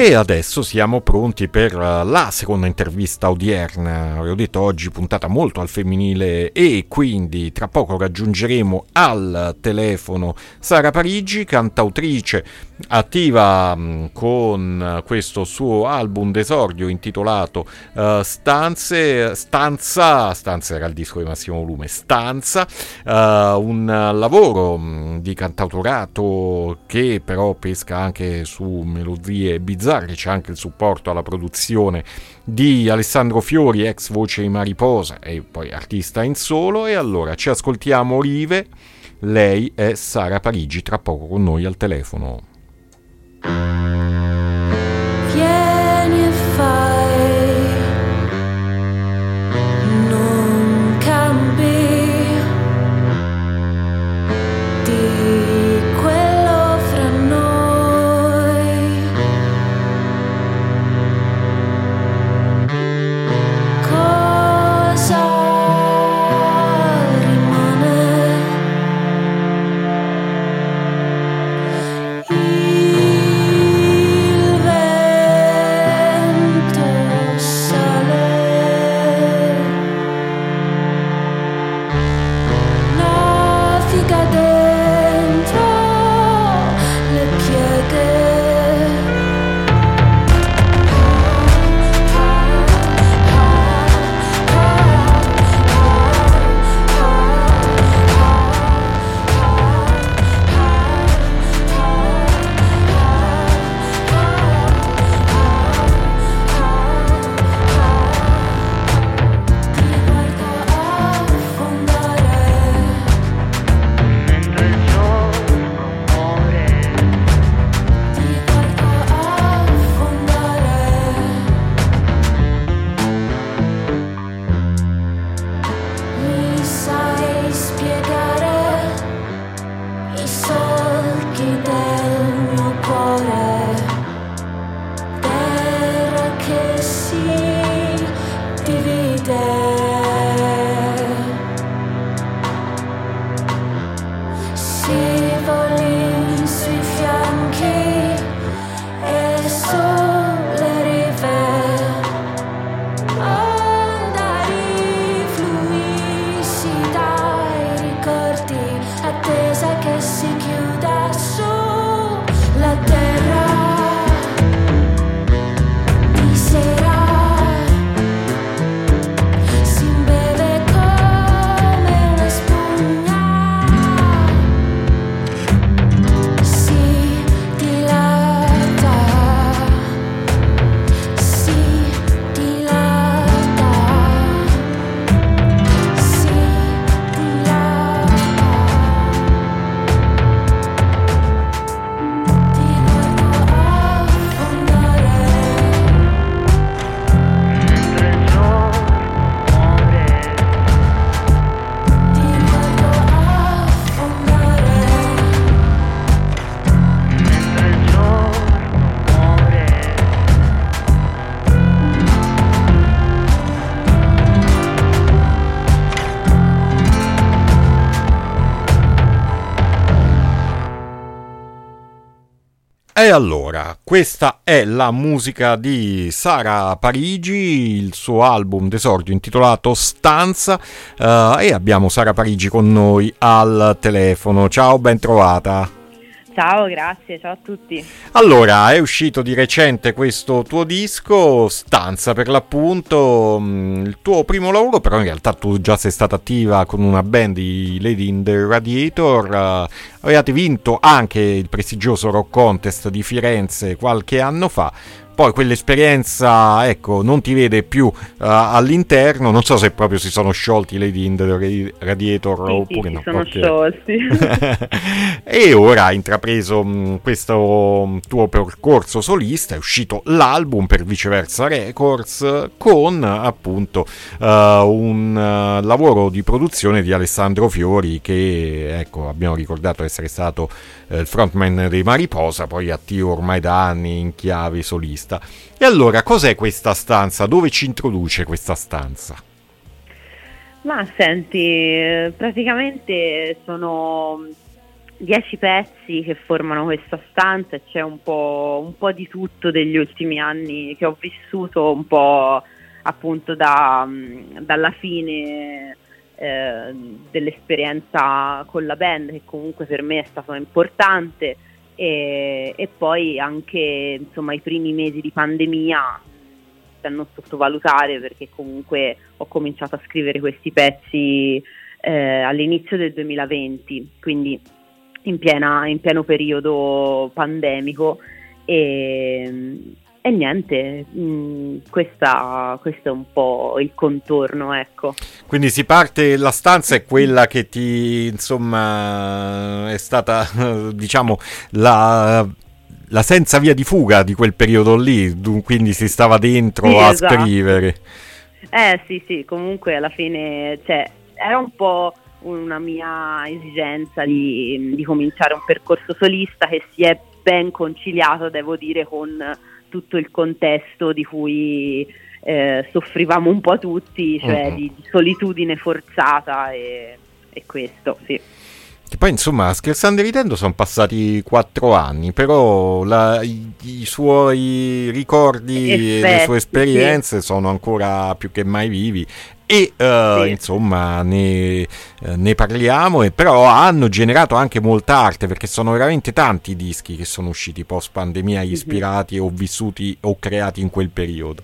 E adesso siamo pronti per eh, la seconda intervista odierna. Avevo detto oggi puntata molto al femminile e quindi tra poco raggiungeremo al telefono Sara Parigi, cantautrice attiva mm, con questo suo album d'esordio intitolato uh, Stanze, Stanza, Stanza era il disco di massimo volume, Stanza, uh, un lavoro mm, di cantautorato che però pesca anche su melodie bizzarre Bizzarri, c'è anche il supporto alla produzione di Alessandro Fiori, ex voce di Mariposa e poi artista in solo. E allora ci ascoltiamo Rive, lei è Sara Parigi, tra poco con noi al telefono. E allora, questa è la musica di Sara Parigi, il suo album d'esordio intitolato Stanza uh, e abbiamo Sara Parigi con noi al telefono. Ciao, ben trovata. Ciao, grazie, ciao a tutti. Allora, è uscito di recente questo tuo disco, Stanza per l'appunto, mm, il tuo primo lavoro, però in realtà tu già sei stata attiva con una band di Lady in the Radiator, uh, avevate vinto anche il prestigioso Rock Contest di Firenze qualche anno fa, poi quell'esperienza ecco, non ti vede più uh, all'interno, non so se proprio si sono sciolti Lady in the Radiator sì, oppure sì, no. sono okay. sciolti. e ora hai intrapreso mh, mm, questo tuo percorso solista, è uscito l'album per Viceversa Records con appunto uh, un uh, lavoro di produzione di Alessandro Fiori che ecco, abbiamo ricordato essere stato il frontman dei Mariposa, poi attivo ormai da anni in chiave solista vista. E allora, cos'è questa stanza? Dove ci introduce questa stanza? Ma senti, praticamente sono dieci pezzi che formano questa stanza e c'è un po', un po', di tutto degli ultimi anni che ho vissuto, un po' appunto da, dalla fine eh, dell'esperienza con la band che comunque per me è stato importante e, e poi anche insomma, i primi mesi di pandemia da non sottovalutare perché comunque ho cominciato a scrivere questi pezzi eh, all'inizio del 2020, quindi in, piena, in pieno periodo pandemico. E, e niente, mh, mm, questa, questo è un po' il contorno, ecco. Quindi si parte, la stanza è quella che ti, insomma, è stata, diciamo, la, la senza via di fuga di quel periodo lì, quindi si stava dentro sì, a esatto. scrivere. Eh sì, sì, comunque alla fine, cioè, era un po' una mia esigenza di, di cominciare un percorso solista che si è ben conciliato, devo dire, con tutto il contesto di cui eh, soffrivamo un po' tutti, cioè uh-huh. di, di, solitudine forzata e, e questo, sì. Che poi insomma, scherzando e ridendo, sono passati quattro anni, però la, i, i, suoi ricordi Effetti, e le sue esperienze sì. sono ancora più che mai vivi e uh, sì. insomma ne, uh, ne parliamo, e però hanno generato anche molta arte perché sono veramente tanti i dischi che sono usciti post pandemia mhm. ispirati mm-hmm. o vissuti o creati in quel periodo.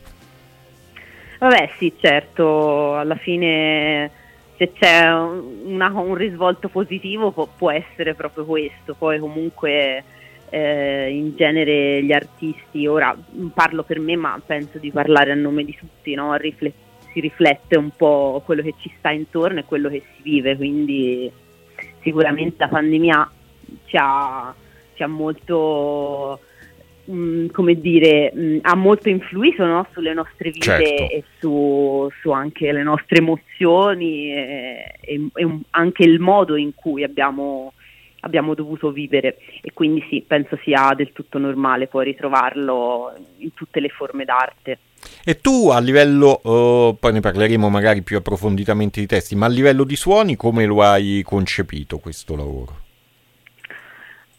Vabbè sì, certo, alla fine se c'è una, un risvolto positivo può, può, essere proprio questo, poi comunque eh, in genere gli artisti, ora parlo per me ma penso di parlare a nome di tutti, no? Riflet- si riflette un po' quello che ci sta intorno e quello che si vive, quindi sicuramente la pandemia ci ha, ci ha molto mh, mm, come dire, mh, mm, ha molto influito no? sulle nostre vite certo. e su, su, anche le nostre emozioni e, e, e, anche il modo in cui abbiamo, abbiamo dovuto vivere e quindi sì, penso sia del tutto normale poi ritrovarlo in tutte le forme d'arte. E tu a livello, uh, poi ne parleremo magari più approfonditamente di testi, ma a livello di suoni come lo hai concepito questo lavoro?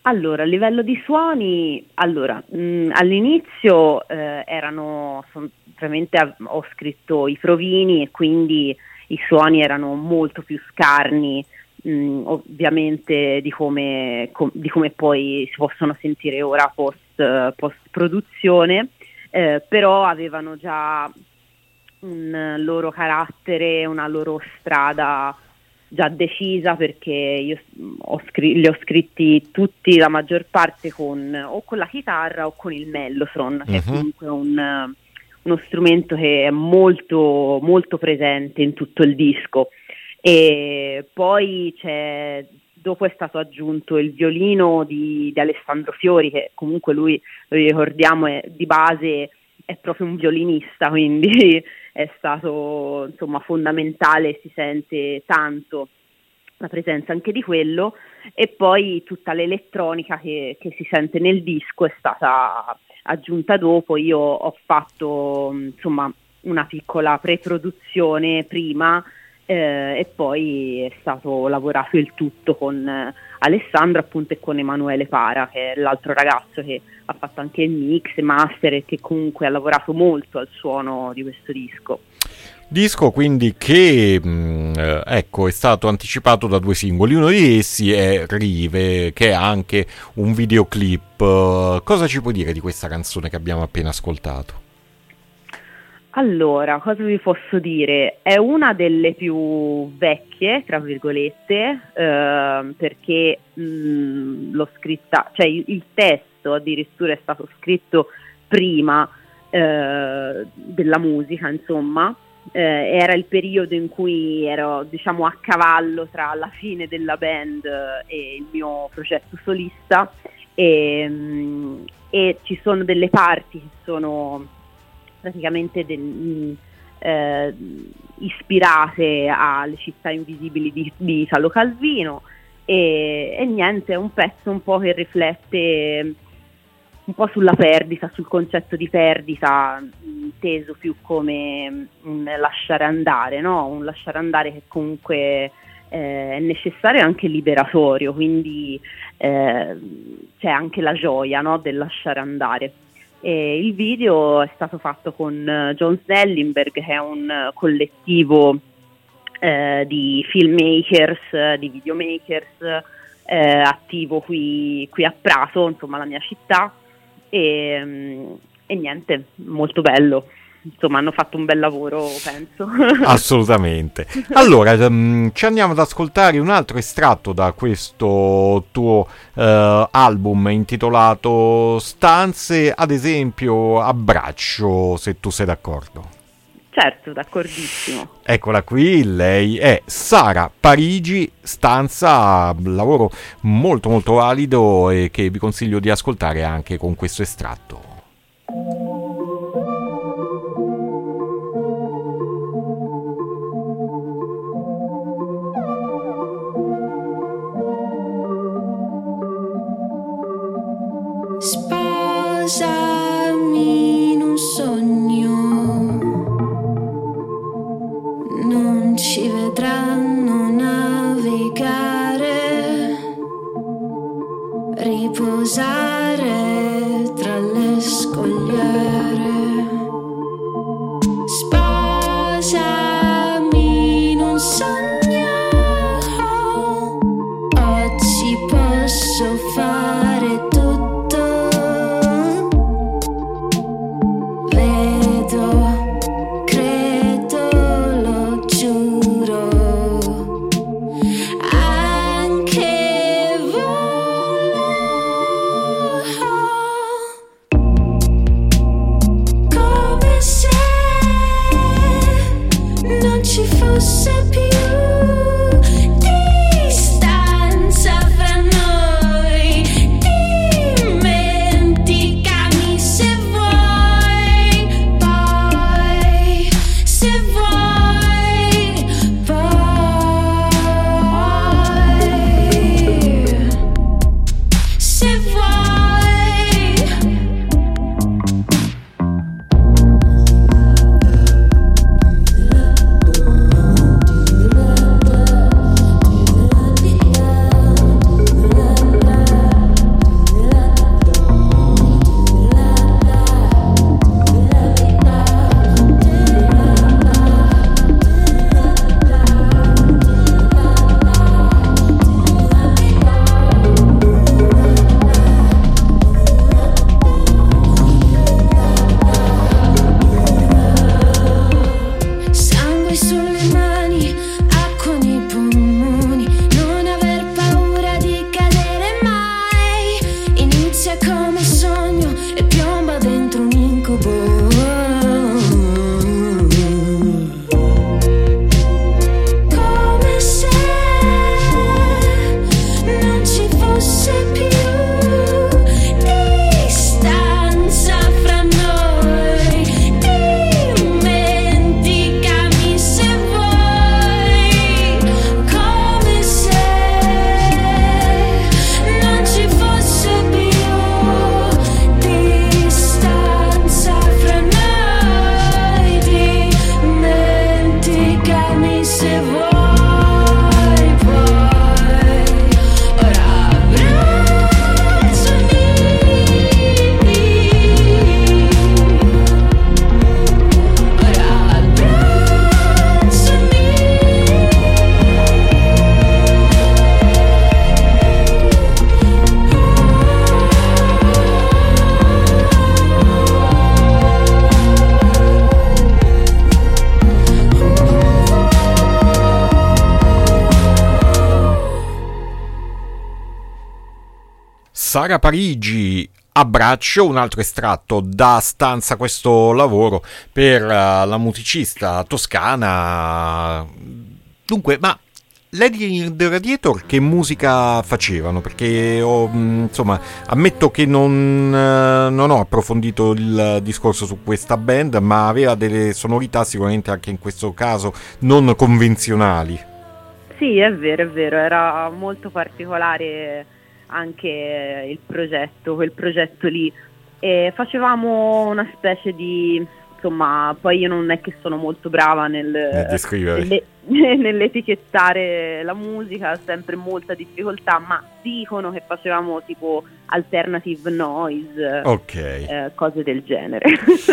Allora, a livello di suoni, allora, mh, mm, all'inizio eh, erano, son, veramente ho scritto i provini e quindi i suoni erano molto più scarni, mh, mm, ovviamente di come, com, di come, poi si possono sentire ora post, post produzione, eh, però avevano già un loro carattere, una loro strada già decisa perché io ho scr- li ho scritti tutti, la maggior parte con o con la chitarra o con il mellotron, uh-huh. che è mhm. comunque un, uno strumento che è molto, molto presente in tutto il disco. E poi c'è, dopo è stato aggiunto il violino di, di Alessandro Fiori, che comunque lui, lo ricordiamo, è, di base è proprio un violinista, quindi è stato insomma, fondamentale, si sente tanto la presenza anche di quello. E poi tutta l'elettronica che, che si sente nel disco è stata aggiunta dopo, io ho fatto insomma una piccola pre-produzione prima eh, e poi è stato lavorato il tutto con eh, Alessandro appunto e con Emanuele Para che è l'altro ragazzo che ha fatto anche il mix, master e che comunque ha lavorato molto al suono di questo disco. Disco quindi che mh, mm, eh, ecco, è stato anticipato da due singoli, uno di essi è Rive che è anche un videoclip. Cosa ci puoi dire di questa canzone che abbiamo appena ascoltato? Allora, cosa vi posso dire? È una delle più vecchie, tra virgolette, eh, perché mh, mm, l'ho scritta, cioè il, il testo addirittura è stato scritto prima eh, della musica, insomma. Eh, era il periodo in cui ero diciamo a cavallo tra la fine della band e il mio progetto solista e, mm, e ci sono delle parti che sono praticamente del, eh, ispirate alle città invisibili di, di Italo Calvino e, e, niente, è un pezzo un po' che riflette un po' sulla perdita, sul concetto di perdita inteso più come un lasciare andare, no? un lasciare andare che comunque eh, è necessario e anche liberatorio, quindi eh, c'è anche la gioia no, del lasciare andare. E il video è stato fatto con eh, John Snellenberg, che è un collettivo eh, di filmmakers, di videomakers eh, attivo qui, qui, a Prato, insomma la mia città, e, mm, e niente, molto bello insomma hanno fatto un bel lavoro, penso. Assolutamente. Allora, um, ci andiamo ad ascoltare un altro estratto da questo tuo uh, album intitolato Stanze, ad esempio Abbraccio, se tu sei d'accordo. Certo, d'accordissimo. Eccola qui, lei è Sara Parigi, stanza, lavoro molto molto valido e che vi consiglio di ascoltare anche con questo estratto. Oh. Sara Parigi abbraccio un altro estratto da stanza questo lavoro per uh, la musicista toscana dunque ma Lady The Radiator che musica facevano? Perché ho, mm, insomma, ammetto che non, eh, non, ho approfondito il discorso su questa band, ma aveva delle sonorità sicuramente anche in questo caso non convenzionali. Sì, è vero, è vero, era molto particolare anche il progetto, quel progetto lì. E facevamo una specie di insomma, poi io non è che sono molto brava nel, nel descrivere. Nelle, nell'etichettare la musica, sempre molta difficoltà, ma dicono che facevamo tipo alternative noise, okay. eh, cose del genere.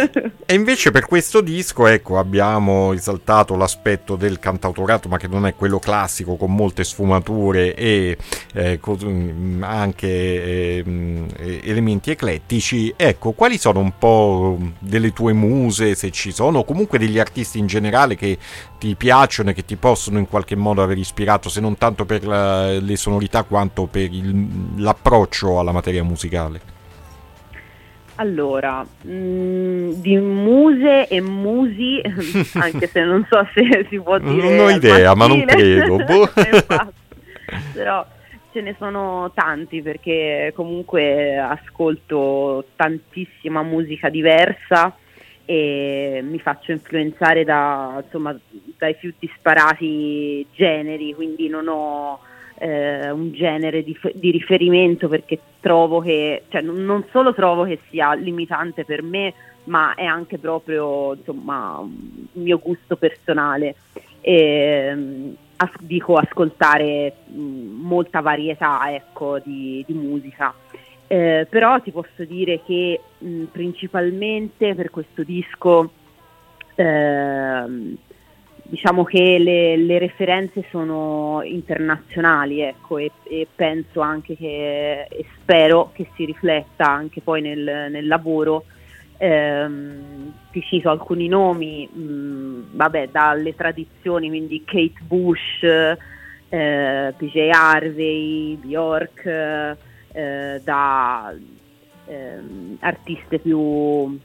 e invece per questo disco, ecco, abbiamo esaltato l'aspetto del cantautorato, ma che non è quello classico con molte sfumature e eh, con, anche eh, elementi eclettici. Ecco, quali sono un po' delle tue muse, se ci sono, o comunque degli artisti in generale che ti piacciono e che ti possono in qualche modo aver ispirato, se non tanto per la, le sonorità quanto per il, l'approccio alla materia musicale? Allora, mh, mm, di muse e musi, anche se non so se si può dire. Non ho idea, ma non credo. Boh. Però ce ne sono tanti perché comunque ascolto tantissima musica diversa e mi faccio influenzare da, insomma, dai più disparati generi, quindi non ho eh, un genere di, di, riferimento perché trovo che, cioè, non solo trovo che sia limitante per me, ma è anche proprio insomma, un mio gusto personale. E, as- dico ascoltare mh, molta varietà ecco, di, di musica. Eh, però ti posso dire che mh, principalmente per questo disco eh, diciamo che le, le, referenze sono internazionali ecco, e, e, penso anche che e spero che si rifletta anche poi nel, nel lavoro. Ehm, ti cito alcuni nomi mh, vabbè dalle tradizioni quindi Kate Bush eh, PJ Harvey Bjork eh, da eh, artiste più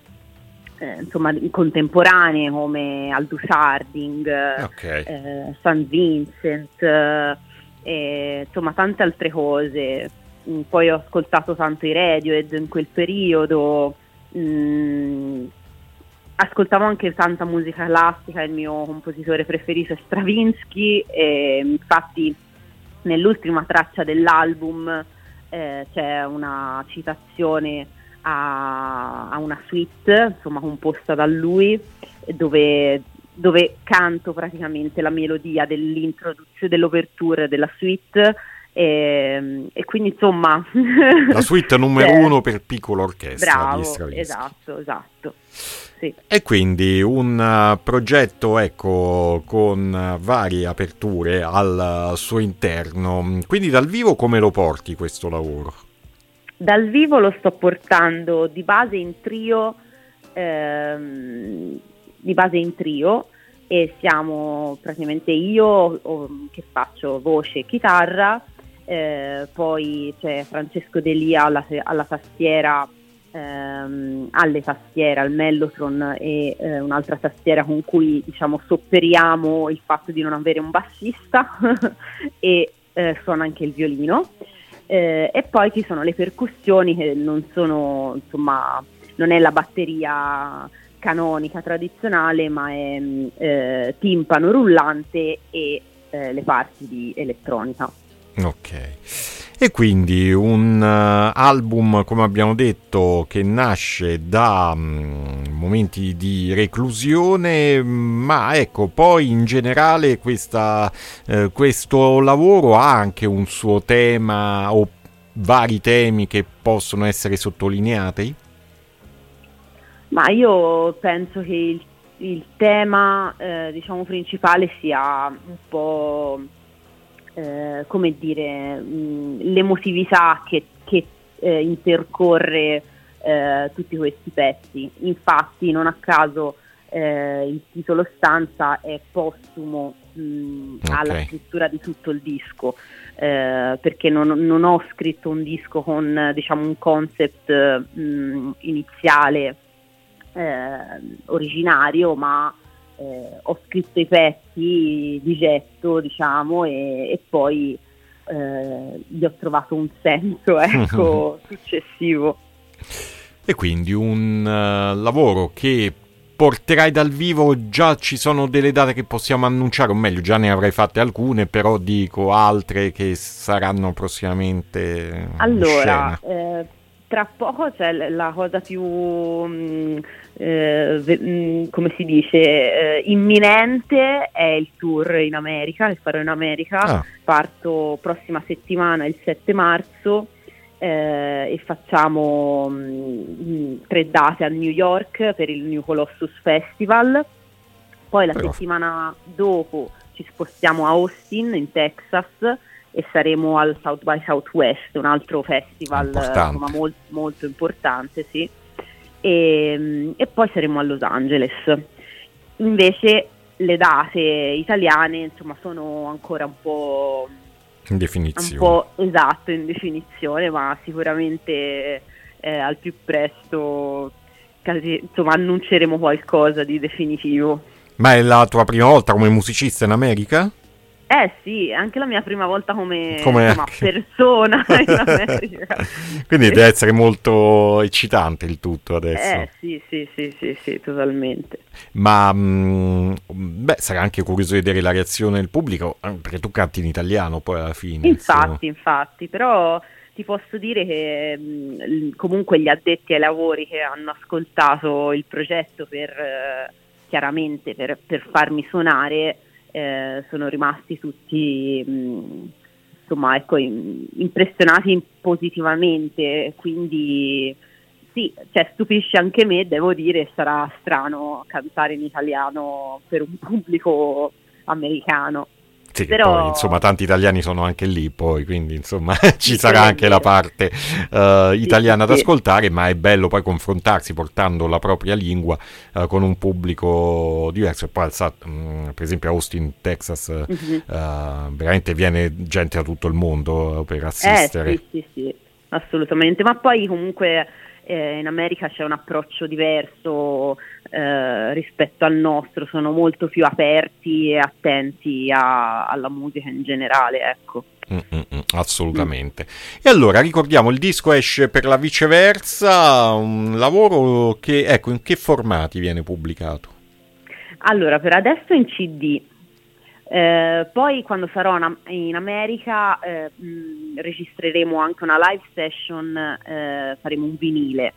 eh, insomma, contemporanee come Aldous Harding, okay. eh, St. Vincent, eh, insomma tante altre cose. Mm, poi ho ascoltato tanto i Radiohead in quel periodo, mm, ascoltavo anche tanta musica classica, il mio compositore preferito è Stravinsky e infatti nell'ultima traccia dell'album eh, c'è una citazione a, a, una suite insomma composta da lui dove, dove canto praticamente la melodia dell'introduzione dell'overture della suite. E, ehm, e, quindi insomma la suite numero uno per piccola orchestra bravo, esatto esatto sì. E quindi un uh, progetto ecco, con uh, varie aperture al uh, suo interno. Quindi dal vivo come lo porti questo lavoro? Dal vivo lo sto portando di base in trio, ehm, di base in trio e siamo praticamente io che faccio voce e chitarra, eh, poi c'è Francesco Delia alla, alla tastiera ehm, alle tastiere, al Mellotron e eh, un'altra tastiera con cui diciamo sopperiamo il fatto di non avere un bassista e eh, suona anche il violino. Eh, e poi ci sono le percussioni che non sono, insomma, non è la batteria canonica tradizionale, ma è eh, timpano rullante e eh, le parti di elettronica. Ok. E quindi un uh, album, come abbiamo detto, che nasce da um, momenti di reclusione, ma ecco, poi in generale questa, uh, questo lavoro ha anche un suo tema o vari temi che possono essere sottolineati? Ma io penso che il, il tema eh, diciamo principale sia un po' eh, come dire, mh, l'emotività che, che eh, intercorre eh, tutti questi pezzi. Infatti non a caso eh, il titolo Stanza è postumo mh, okay. alla scrittura di tutto il disco. Eh, perché non, non, ho scritto un disco con diciamo, un concept mh, iniziale eh, originario, ma eh, ho scritto i pezzi di getto, diciamo, e, e poi eh, gli ho trovato un senso ecco, successivo. E quindi un uh, lavoro che porterai dal vivo, già ci sono delle date che possiamo annunciare, o meglio, già ne avrai fatte alcune, però dico altre che saranno prossimamente. Allora, eh, tra poco c'è la cosa più mh, mm, eh, mh, come si dice, eh, imminente è il tour in America, che farò in America. Ah, Parto prossima settimana, il 7 marzo, eh, e facciamo mh, tre date a New York per il New Colossus Festival. Poi la Però- settimana dopo ci spostiamo a Austin, in Texas, e saremo al South by Southwest, un altro festival Importante. insomma, mol- molto importante, sì. E, mh, e poi saremo a Los Angeles. Invece le date italiane insomma, sono ancora un po' in un definizione. po' esatto in definizione, ma sicuramente eh, al più presto casi- insomma, annunceremo qualcosa di definitivo. Ma è la tua prima volta come musicista in America? Eh sì, anche la mia prima volta come, Come insomma, persona in America. Quindi deve essere molto eccitante il tutto adesso. Eh sì, sì, sì, sì, sì, totalmente. Ma mm, beh, sarà anche curioso vedere la reazione del pubblico, eh, perché tu canti in italiano poi alla fine. Infatti, infatti, però ti posso dire che mh, l- comunque gli addetti ai lavori che hanno ascoltato il progetto per eh, chiaramente per, per farmi suonare eh, sono rimasti tutti mh, insomma ecco im- impressionati positivamente, quindi sì, cioè, stupisce anche me, devo dire, sarà strano cantare in italiano per un pubblico americano. Sì, Però- poi, insomma, tanti italiani sono anche lì, poi, quindi insomma ci sarà anche la parte eh, italiana sì, da sì. ascoltare, ma è bello poi confrontarsi portando la propria lingua eh, con un pubblico diverso. E poi, al Sa- mm, per esempio, a Austin, Texas, eh, Mhm. veramente viene gente da tutto il mondo eh, per Eh assistere. sì, sì, sì, assolutamente. Ma poi comunque eh, in America c'è un approccio diverso eh, rispetto al nostro, sono molto più aperti e attenti a- alla musica in generale, ecco. Mm, mm, mm, assolutamente. E allora ricordiamo, il disco esce per la viceversa, un lavoro che, ecco, in che formati viene pubblicato? Allora, per adesso in CD. Eh, poi quando sarò in, America eh, mh, registreremo anche una live session, eh, faremo un vinile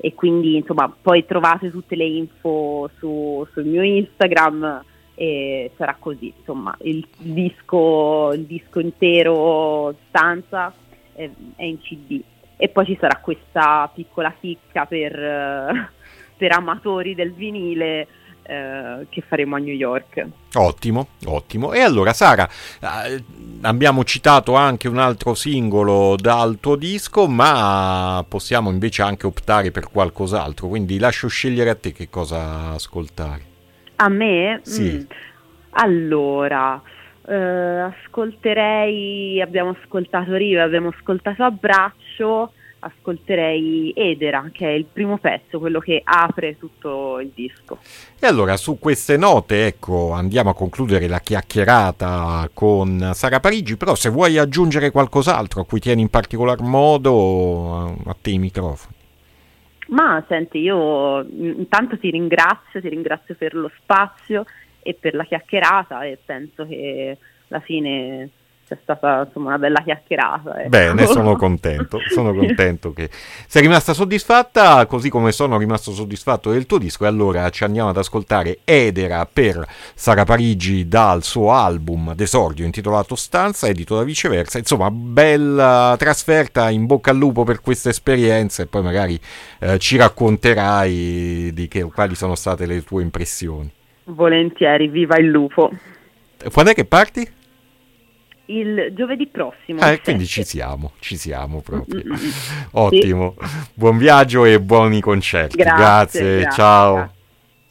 e quindi insomma poi trovate tutte le info su- sul mio Instagram e sarà così, insomma il disco, il disco intero stanza eh, è in CD e poi ci sarà questa piccola chicca per, eh, per amatori del vinile eh, che faremo a New York. Ottimo, ottimo. E allora Sara, eh, abbiamo citato anche un altro singolo dal tuo disco, ma possiamo invece anche optare per qualcos'altro, quindi lascio scegliere a te che cosa ascoltare. A me? Sì. Mm. Allora, eh, ascolterei, abbiamo ascoltato Riva, abbiamo ascoltato Abbraccio, ascolterei Edera, che è il primo pezzo, quello che apre tutto il disco. E allora su queste note, ecco, andiamo a concludere la chiacchierata con Sara Parigi, però se vuoi aggiungere qualcos'altro a cui tieni in particolar modo, a te i microfoni. Ma senti, io intanto ti ringrazio, ti ringrazio per lo spazio e per la chiacchierata e penso che alla fine sia stata insomma una bella chiacchierata. ecco. Bene, sono contento, sono contento che sei rimasta soddisfatta, così come sono rimasto soddisfatto del tuo disco. E allora ci andiamo ad ascoltare Edera per Sara Parigi dal suo album d'esordio intitolato Stanza, edito da viceversa. Insomma, bella trasferta, in bocca al lupo per questa esperienza e poi magari eh, ci racconterai di che, quali sono state le tue impressioni. Volentieri, viva il lupo. Quando è che parti? Il giovedì prossimo. Ah, quindi ci siamo, ci siamo proprio. Mm, mm, mm. Ottimo, buon viaggio e buoni concerti. Grazie, Grazie, grazie. ciao.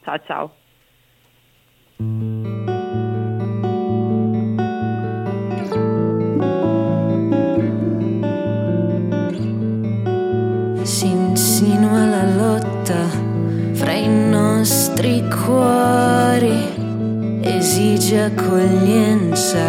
Ciao ciao. si insinua la lotta fra i nostri cuori, esige accoglienza,